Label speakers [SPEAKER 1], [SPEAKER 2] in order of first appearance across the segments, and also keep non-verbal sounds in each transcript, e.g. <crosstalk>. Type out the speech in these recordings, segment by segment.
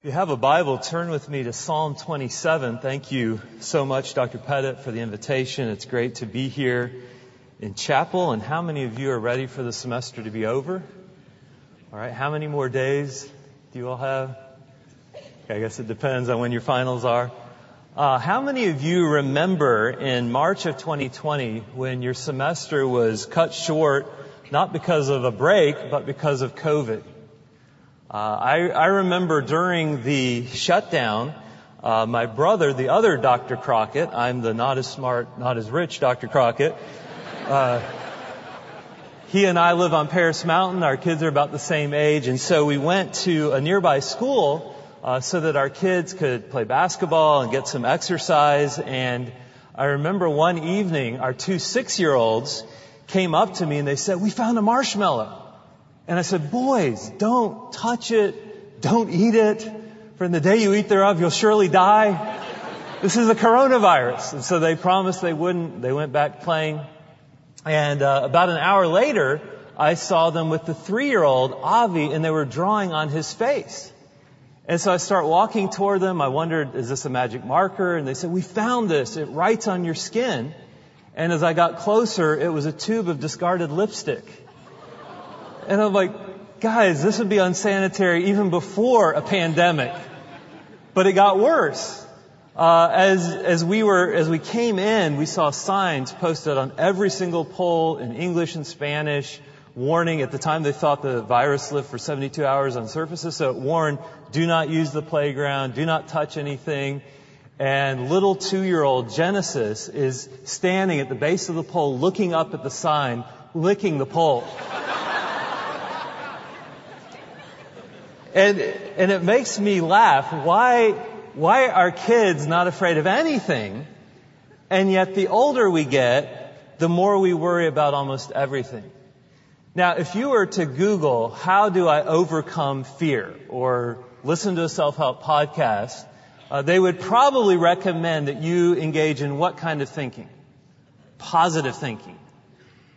[SPEAKER 1] If you have a Bible, turn with me to Psalm 27. Thank you so much, Dr. Pettit, for the invitation. It's great to be here in chapel. And how many of you are ready for the semester to be over? All right, how many more days do you all have? Okay, I guess it depends on when your finals are. Uh, how many of you remember in March of 2020 when your semester was cut short, not because of a break, but because of COVID? Uh, I, I, remember during the shutdown, uh, my brother, the other Dr. Crockett, I'm the not as smart, not as rich Dr. Crockett, uh, he and I live on Paris Mountain. Our kids are about the same age, and so we went to a nearby school uh, so that our kids could play basketball and get some exercise. And I remember one evening, our two six-year-olds came up to me and they said, "We found a marshmallow." And I said, boys, don't touch it. Don't eat it. For in the day you eat thereof, you'll surely die. This is a coronavirus. And so they promised they wouldn't. They went back playing. And uh, about an hour later, I saw them with the three-year-old Avi, and they were drawing on his face. And so I start walking toward them. I wondered, is this a magic marker? And they said, we found this. It writes on your skin. And as I got closer, it was a tube of discarded lipstick. And I'm like, guys, this would be unsanitary even before a pandemic. But it got worse. Uh, as as we were as we came in, we saw signs posted on every single pole in English and Spanish, warning. At the time, they thought the virus lived for 72 hours on surfaces, so it warned: do not use the playground, do not touch anything. And little two-year-old Genesis is standing at the base of the pole, looking up at the sign, licking the pole. And, and it makes me laugh. Why, why are kids not afraid of anything? And yet the older we get, the more we worry about almost everything. Now, if you were to Google, how do I overcome fear? Or listen to a self-help podcast, uh, they would probably recommend that you engage in what kind of thinking? Positive thinking.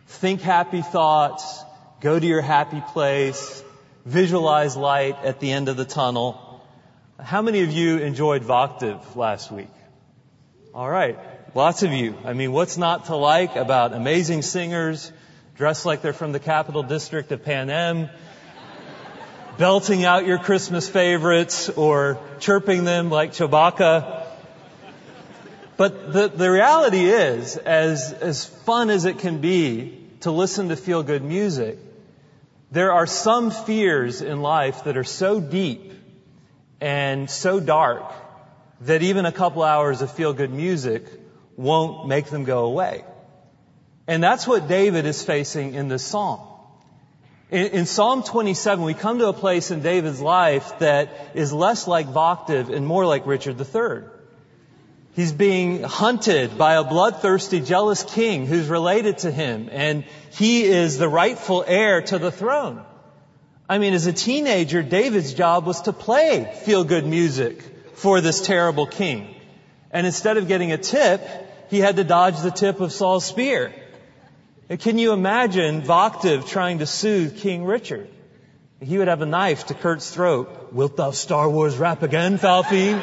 [SPEAKER 1] Think happy thoughts, go to your happy place, visualize light at the end of the tunnel. How many of you enjoyed Voctave last week? All right. Lots of you. I mean, what's not to like about amazing singers dressed like they're from the capital district of Panem, <laughs> belting out your Christmas favorites or chirping them like Chewbacca. But the, the reality is, as, as fun as it can be to listen to feel good music, there are some fears in life that are so deep and so dark that even a couple hours of feel good music won't make them go away. And that's what David is facing in this psalm. In, in, Psalm 27, we come to a place in David's life that is less like Voctave and more like Richard III. He's being hunted by a bloodthirsty, jealous king who's related to him, and he is the rightful heir to the throne. I mean, as a teenager, David's job was to play feel-good music for this terrible king. And instead of getting a tip, he had to dodge the tip of Saul's spear. Can you imagine Voctave trying to soothe King Richard? He would have a knife to Kurt's throat. Wilt thou Star Wars rap again, Falfine?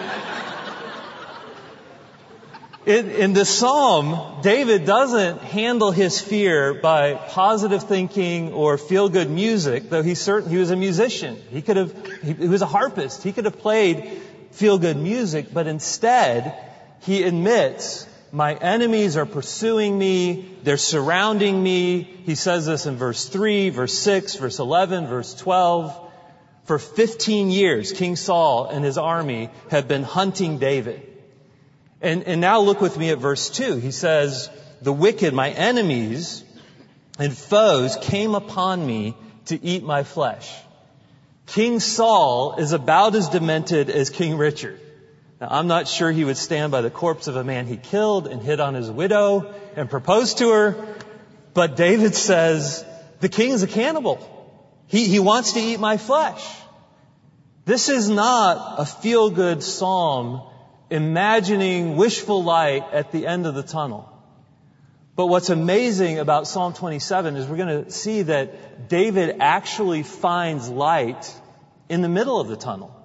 [SPEAKER 1] In, in this psalm, David doesn't handle his fear by positive thinking or feel good music, though he certain, he was a musician. He could have, he, he was a harpist. He could have played feel good music, but instead, he admits, my enemies are pursuing me. They're surrounding me. He says this in verse 3, verse 6, verse 11, verse 12. For 15 years, King Saul and his army have been hunting David. And, and now look with me at verse 2. He says, The wicked, my enemies and foes came upon me to eat my flesh. King Saul is about as demented as King Richard. Now, I'm not sure he would stand by the corpse of a man he killed and hit on his widow and propose to her, but David says, the king is a cannibal. He, he wants to eat my flesh. This is not a feel-good psalm imagining wishful light at the end of the tunnel. But what's amazing about Psalm 27 is we're going to see that David actually finds light in the middle of the tunnel.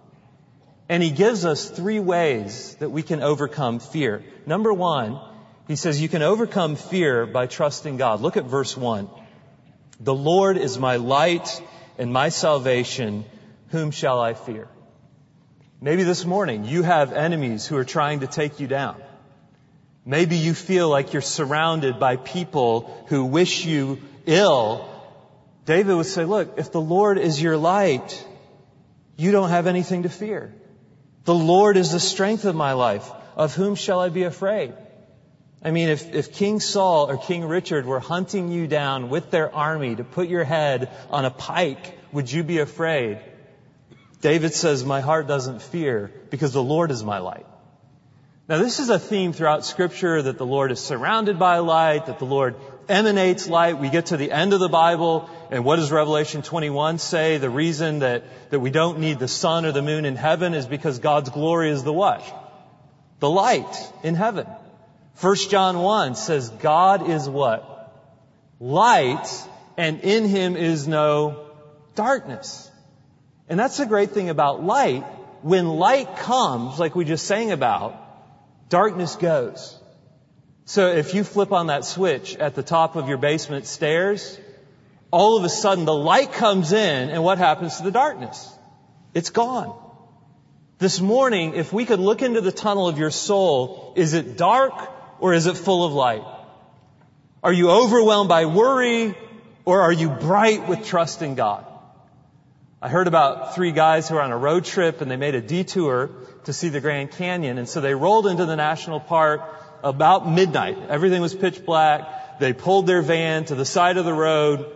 [SPEAKER 1] And he gives us three ways that we can overcome fear. Number one, he says you can overcome fear by trusting God. Look at verse one. The Lord is my light and my salvation. Whom shall I fear? Maybe this morning you have enemies who are trying to take you down. Maybe you feel like you're surrounded by people who wish you ill. David would say, look, if the Lord is your light, you don't have anything to fear. The Lord is the strength of my life. Of whom shall I be afraid? I mean, if, if King Saul or King Richard were hunting you down with their army to put your head on a pike, would you be afraid? David says, my heart doesn't fear because the Lord is my light. Now this is a theme throughout scripture that the Lord is surrounded by light, that the Lord emanates light. We get to the end of the Bible and what does Revelation 21 say? The reason that, that we don't need the sun or the moon in heaven is because God's glory is the what? The light in heaven. 1 John 1 says God is what? Light and in him is no darkness. And that's the great thing about light. When light comes, like we just sang about, darkness goes. So if you flip on that switch at the top of your basement stairs, all of a sudden the light comes in and what happens to the darkness? It's gone. This morning, if we could look into the tunnel of your soul, is it dark or is it full of light? Are you overwhelmed by worry or are you bright with trust in God? I heard about three guys who were on a road trip and they made a detour to see the Grand Canyon. And so they rolled into the national park about midnight. Everything was pitch black. They pulled their van to the side of the road.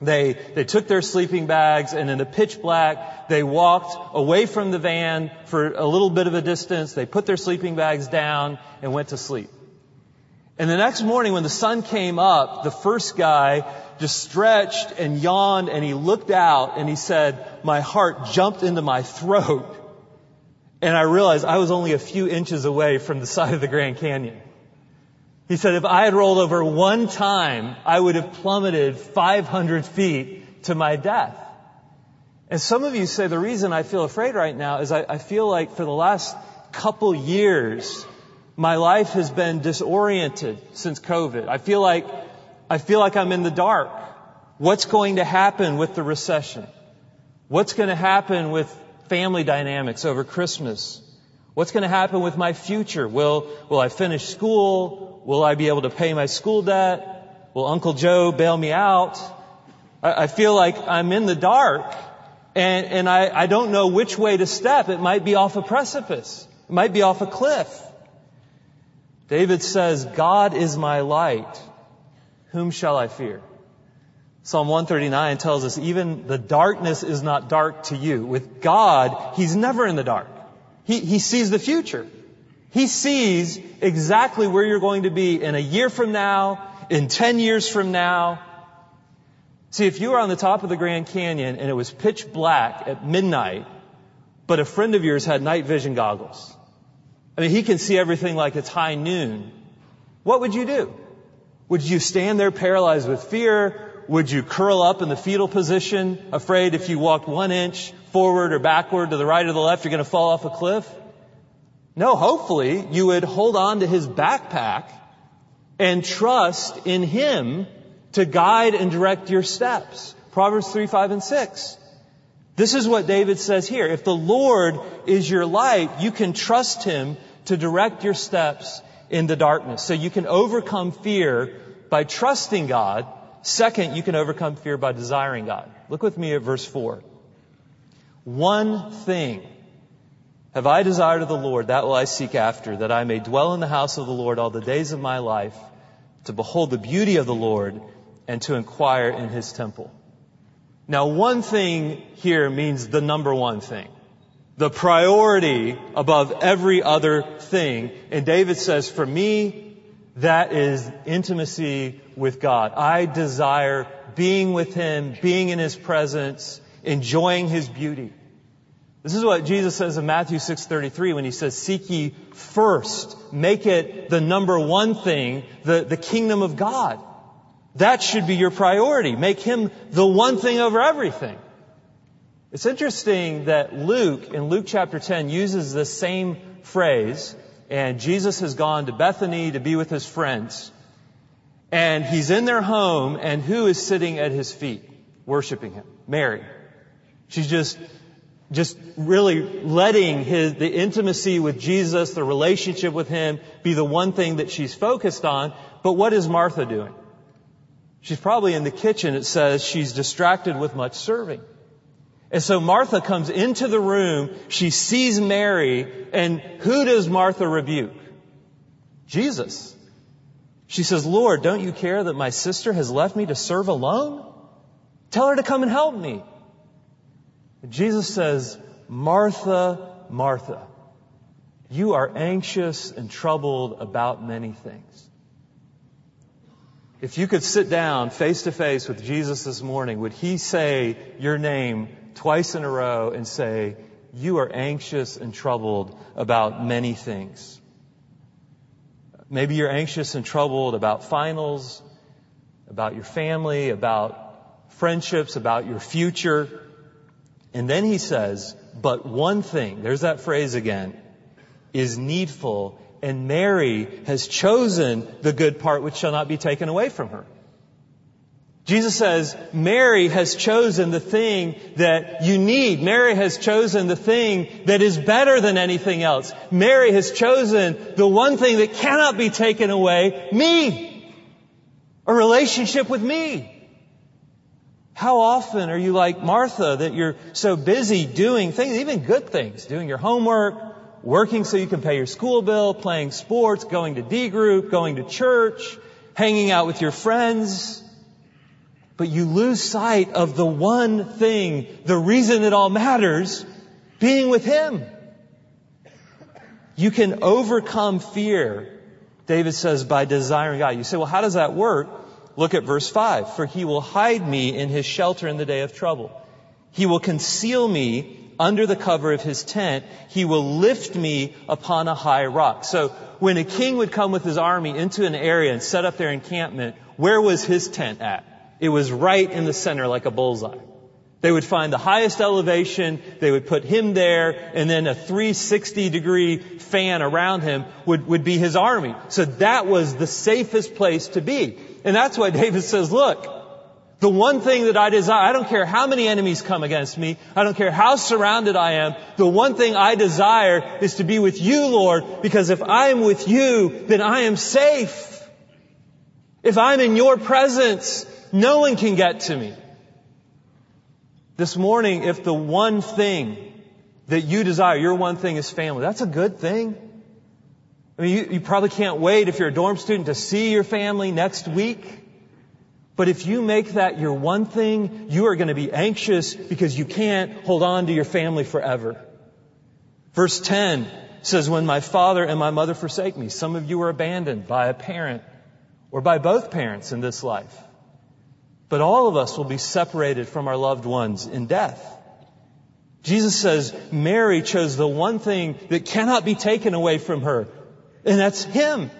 [SPEAKER 1] They, they took their sleeping bags and in the pitch black, they walked away from the van for a little bit of a distance. They put their sleeping bags down and went to sleep. And the next morning when the sun came up, the first guy just stretched and yawned and he looked out and he said, my heart jumped into my throat and I realized I was only a few inches away from the side of the Grand Canyon. He said, if I had rolled over one time, I would have plummeted 500 feet to my death. And some of you say the reason I feel afraid right now is I, I feel like for the last couple years, my life has been disoriented since COVID. I feel like, I feel like I'm in the dark. What's going to happen with the recession? What's going to happen with family dynamics over Christmas? What's going to happen with my future? Will, will I finish school? Will I be able to pay my school debt? Will Uncle Joe bail me out? I, I feel like I'm in the dark and, and I, I don't know which way to step. It might be off a precipice. It might be off a cliff. David says, God is my light. Whom shall I fear? Psalm 139 tells us even the darkness is not dark to you. With God, He's never in the dark. He, he sees the future. He sees exactly where you're going to be in a year from now, in 10 years from now. See, if you were on the top of the Grand Canyon and it was pitch black at midnight, but a friend of yours had night vision goggles, I mean, he can see everything like it's high noon. What would you do? Would you stand there paralyzed with fear? Would you curl up in the fetal position, afraid if you walked one inch forward or backward to the right or the left, you're going to fall off a cliff? No, hopefully you would hold on to his backpack and trust in him to guide and direct your steps. Proverbs 3, 5, and 6. This is what David says here. If the Lord is your light, you can trust him to direct your steps in the darkness. So you can overcome fear by trusting God Second, you can overcome fear by desiring God. Look with me at verse 4. One thing have I desired of the Lord, that will I seek after, that I may dwell in the house of the Lord all the days of my life, to behold the beauty of the Lord and to inquire in his temple. Now, one thing here means the number one thing. The priority above every other thing. And David says, for me, that is intimacy with God. I desire being with Him, being in His presence, enjoying His beauty. This is what Jesus says in Matthew 6:33 when he says, "Seek ye first, make it the number one thing, the, the kingdom of God." That should be your priority. Make him the one thing over everything. It's interesting that Luke, in Luke chapter 10, uses the same phrase, and Jesus has gone to Bethany to be with his friends. And he's in their home, and who is sitting at his feet, worshiping him? Mary. She's just, just really letting his, the intimacy with Jesus, the relationship with him, be the one thing that she's focused on. But what is Martha doing? She's probably in the kitchen. It says she's distracted with much serving. And so Martha comes into the room. She sees Mary. And who does Martha rebuke? Jesus. She says, Lord, don't you care that my sister has left me to serve alone? Tell her to come and help me. And Jesus says, Martha, Martha, you are anxious and troubled about many things. If you could sit down face to face with Jesus this morning, would he say your name twice in a row and say, you are anxious and troubled about many things? Maybe you're anxious and troubled about finals, about your family, about friendships, about your future. And then he says, but one thing, there's that phrase again, is needful and Mary has chosen the good part which shall not be taken away from her. Jesus says, Mary has chosen the thing that you need. Mary has chosen the thing that is better than anything else. Mary has chosen the one thing that cannot be taken away, me. A relationship with me. How often are you like Martha that you're so busy doing things, even good things, doing your homework, working so you can pay your school bill, playing sports, going to D group, going to church, hanging out with your friends. But you lose sight of the one thing, the reason it all matters, being with Him. You can overcome fear, David says, by desiring God. You say, well, how does that work? Look at verse 5. For He will hide me in His shelter in the day of trouble. He will conceal me under the cover of his tent, he will lift me upon a high rock. So when a king would come with his army into an area and set up their encampment, where was his tent at? It was right in the center like a bullseye. They would find the highest elevation, they would put him there, and then a 360 degree fan around him would, would be his army. So that was the safest place to be. And that's why David says, look, the one thing that I desire, I don't care how many enemies come against me, I don't care how surrounded I am, the one thing I desire is to be with you, Lord, because if I am with you, then I am safe. If I'm in your presence, no one can get to me. This morning, if the one thing that you desire, your one thing is family, that's a good thing. I mean, you, you probably can't wait if you're a dorm student to see your family next week. But if you make that your one thing, you are going to be anxious because you can't hold on to your family forever. Verse 10 says, When my father and my mother forsake me, some of you are abandoned by a parent or by both parents in this life. But all of us will be separated from our loved ones in death. Jesus says Mary chose the one thing that cannot be taken away from her, and that's Him.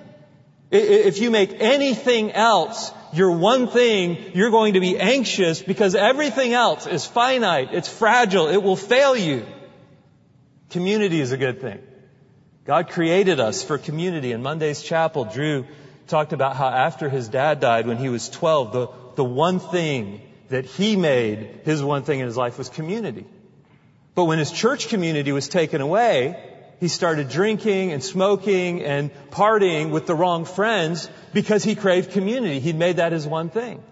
[SPEAKER 1] If you make anything else your one thing, you're going to be anxious because everything else is finite, it's fragile, it will fail you. Community is a good thing. God created us for community. In Monday's chapel, Drew talked about how after his dad died when he was 12, the, the one thing that he made, his one thing in his life was community. But when his church community was taken away, he started drinking and smoking and partying with the wrong friends because he craved community. He'd made that his one thing.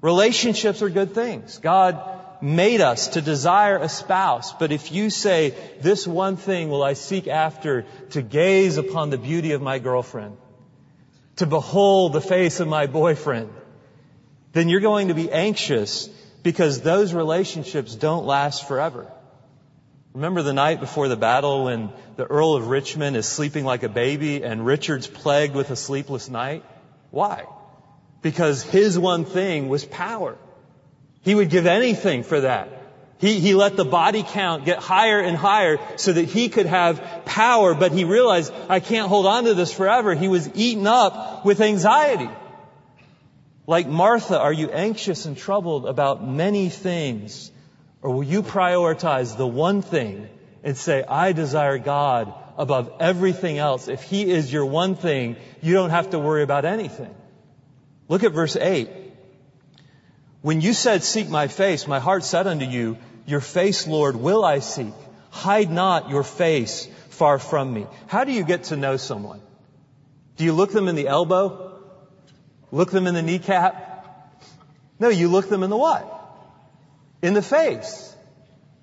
[SPEAKER 1] Relationships are good things. God made us to desire a spouse, but if you say, this one thing will I seek after to gaze upon the beauty of my girlfriend, to behold the face of my boyfriend, then you're going to be anxious because those relationships don't last forever. Remember the night before the battle when the Earl of Richmond is sleeping like a baby and Richard's plagued with a sleepless night? Why? Because his one thing was power. He would give anything for that. He, he let the body count get higher and higher so that he could have power, but he realized, I can't hold on to this forever. He was eaten up with anxiety. Like Martha, are you anxious and troubled about many things? Or will you prioritize the one thing and say, I desire God above everything else? If He is your one thing, you don't have to worry about anything. Look at verse 8. When you said, seek my face, my heart said unto you, your face, Lord, will I seek. Hide not your face far from me. How do you get to know someone? Do you look them in the elbow? Look them in the kneecap? No, you look them in the what? In the face.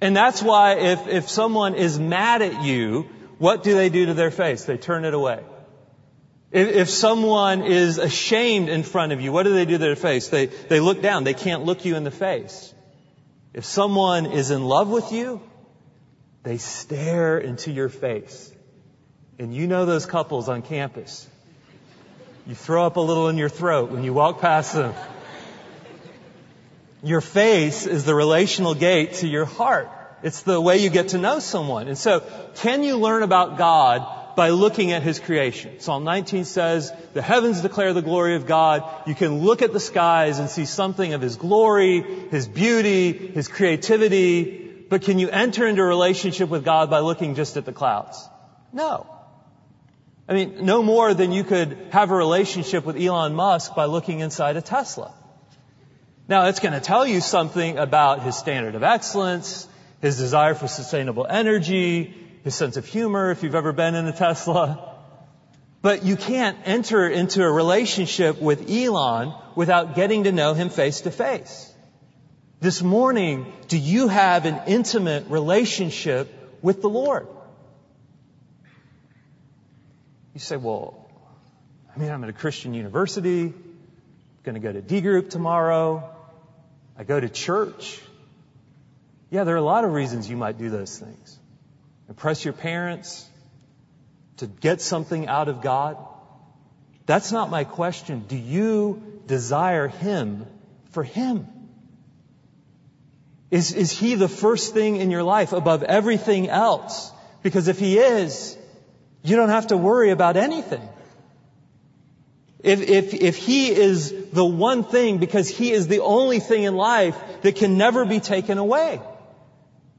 [SPEAKER 1] And that's why if, if someone is mad at you, what do they do to their face? They turn it away. If, if someone is ashamed in front of you, what do they do to their face? They, they look down. They can't look you in the face. If someone is in love with you, they stare into your face. And you know those couples on campus. You throw up a little in your throat when you walk past them. Your face is the relational gate to your heart. It's the way you get to know someone. And so, can you learn about God by looking at His creation? Psalm 19 says, the heavens declare the glory of God. You can look at the skies and see something of His glory, His beauty, His creativity. But can you enter into a relationship with God by looking just at the clouds? No. I mean, no more than you could have a relationship with Elon Musk by looking inside a Tesla. Now, it's going to tell you something about his standard of excellence, his desire for sustainable energy, his sense of humor, if you've ever been in a Tesla. But you can't enter into a relationship with Elon without getting to know him face to face. This morning, do you have an intimate relationship with the Lord? You say, well, I mean, I'm at a Christian university, I'm going to go to D group tomorrow. I go to church. Yeah, there are a lot of reasons you might do those things. Impress your parents, to get something out of God. That's not my question. Do you desire Him for Him? Is, is He the first thing in your life above everything else? Because if He is, you don't have to worry about anything. If, if, if he is the one thing, because he is the only thing in life that can never be taken away.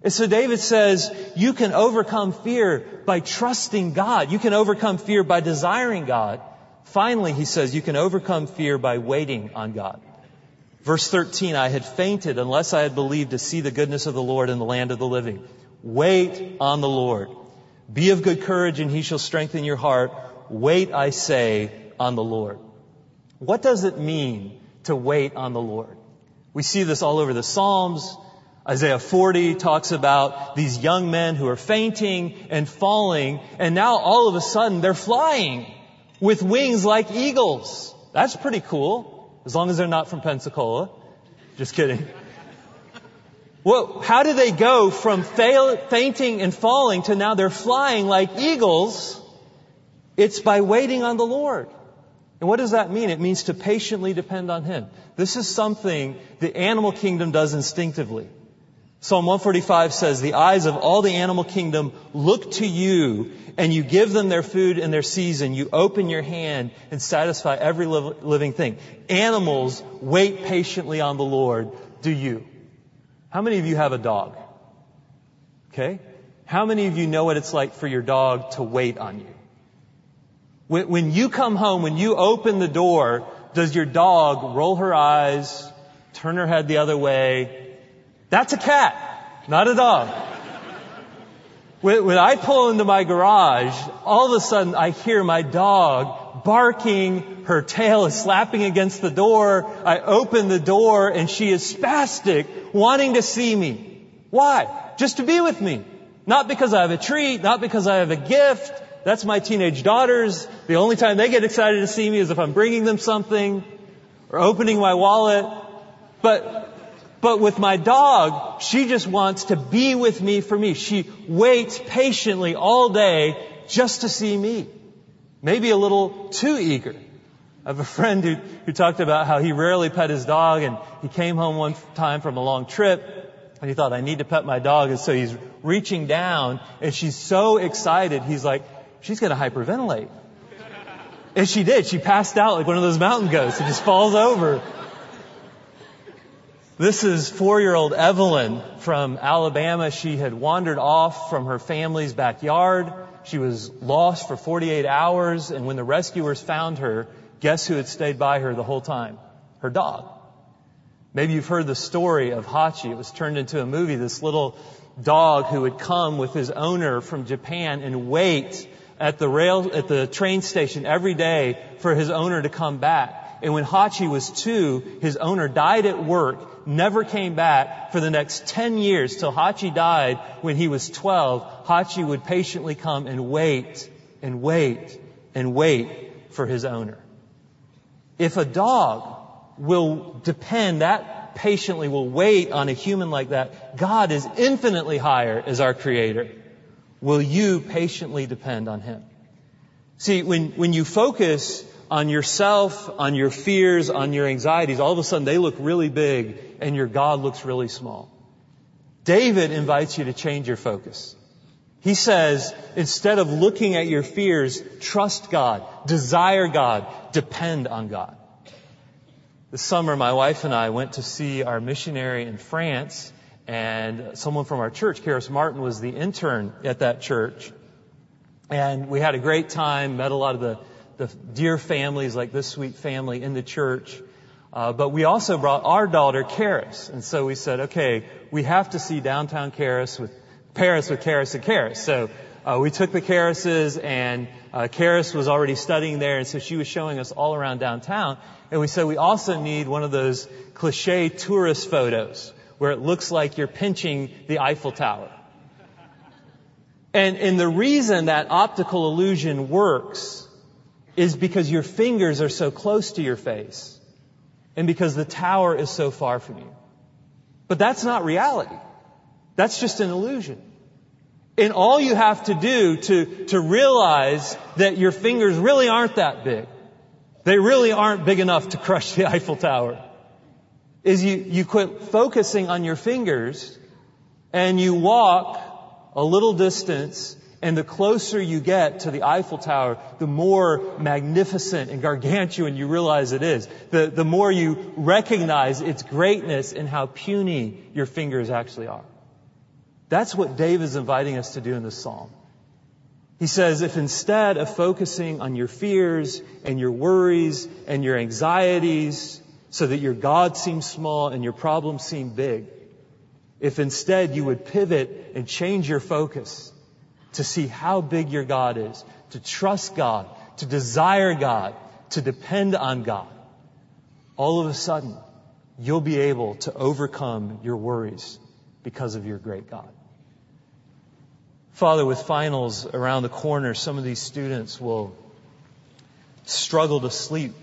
[SPEAKER 1] And so David says, you can overcome fear by trusting God. You can overcome fear by desiring God. Finally, he says, you can overcome fear by waiting on God. Verse 13, I had fainted unless I had believed to see the goodness of the Lord in the land of the living. Wait on the Lord. Be of good courage and he shall strengthen your heart. Wait, I say, on the Lord. What does it mean to wait on the Lord? We see this all over the Psalms. Isaiah 40 talks about these young men who are fainting and falling, and now all of a sudden they're flying with wings like eagles. That's pretty cool, as long as they're not from Pensacola. Just kidding. Well, how do they go from fail, fainting and falling to now they're flying like eagles? It's by waiting on the Lord. And what does that mean? It means to patiently depend on Him. This is something the animal kingdom does instinctively. Psalm 145 says, the eyes of all the animal kingdom look to you and you give them their food and their season. You open your hand and satisfy every living thing. Animals wait patiently on the Lord. Do you? How many of you have a dog? Okay. How many of you know what it's like for your dog to wait on you? When, when you come home, when you open the door, does your dog roll her eyes, turn her head the other way? That's a cat, not a dog. When, when I pull into my garage, all of a sudden I hear my dog barking, her tail is slapping against the door. I open the door and she is spastic, wanting to see me. Why? Just to be with me. Not because I have a treat, not because I have a gift, that's my teenage daughters. The only time they get excited to see me is if I'm bringing them something or opening my wallet. But, but with my dog, she just wants to be with me for me. She waits patiently all day just to see me. Maybe a little too eager. I have a friend who, who talked about how he rarely pet his dog and he came home one time from a long trip and he thought, I need to pet my dog. And so he's reaching down and she's so excited. He's like, she's going to hyperventilate. And she did. She passed out like one of those mountain goats. It just falls over. This is four-year-old Evelyn from Alabama. She had wandered off from her family's backyard. She was lost for 48 hours, and when the rescuers found her, guess who had stayed by her the whole time? Her dog. Maybe you've heard the story of Hachi. It was turned into a movie. This little dog who would come with his owner from Japan and wait at the rail, at the train station every day for his owner to come back. And when Hachi was two, his owner died at work, never came back for the next 10 years till Hachi died when he was 12. Hachi would patiently come and wait and wait and wait for his owner. If a dog will depend that patiently will wait on a human like that, God is infinitely higher as our creator. Will you patiently depend on him? See, when, when you focus on yourself, on your fears, on your anxieties, all of a sudden they look really big and your God looks really small. David invites you to change your focus. He says, instead of looking at your fears, trust God, desire God, depend on God. This summer, my wife and I went to see our missionary in France, and someone from our church, Karis Martin, was the intern at that church. And we had a great time, met a lot of the the dear families like this sweet family in the church. Uh, but we also brought our daughter, Karis. And so we said, okay, we have to see downtown Karis with, Paris with Karis and Karis. So, uh, we took the Karises and, uh, Karis was already studying there and so she was showing us all around downtown. And we said we also need one of those cliche tourist photos where it looks like you're pinching the Eiffel Tower. And, and the reason that optical illusion works is because your fingers are so close to your face and because the tower is so far from you. But that's not reality. That's just an illusion. And all you have to do to, to realize that your fingers really aren't that big, they really aren't big enough to crush the <laughs> Eiffel Tower, is you, you quit focusing on your fingers and you walk a little distance and the closer you get to the Eiffel Tower, the more magnificent and gargantuan you realize it is. The, the more you recognize its greatness and how puny your fingers actually are. That's what Dave is inviting us to do in this psalm. He says, if instead of focusing on your fears and your worries and your anxieties so that your God seems small and your problems seem big, if instead you would pivot and change your focus to see how big your God is, to trust God, to desire God, to depend on God, all of a sudden, you'll be able to overcome your worries because of your great God. Father, with finals around the corner, some of these students will struggle to sleep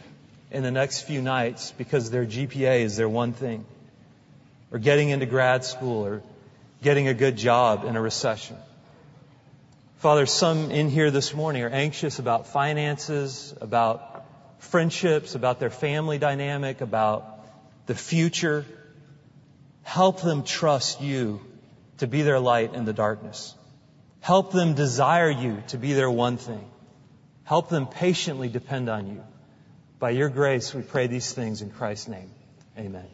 [SPEAKER 1] in the next few nights because their GPA is their one thing, or getting into grad school, or getting a good job in a recession. Father, some in here this morning are anxious about finances, about friendships, about their family dynamic, about the future. Help them trust you to be their light in the darkness. Help them desire you to be their one thing. Help them patiently depend on you. By your grace, we pray these things in Christ's name. Amen.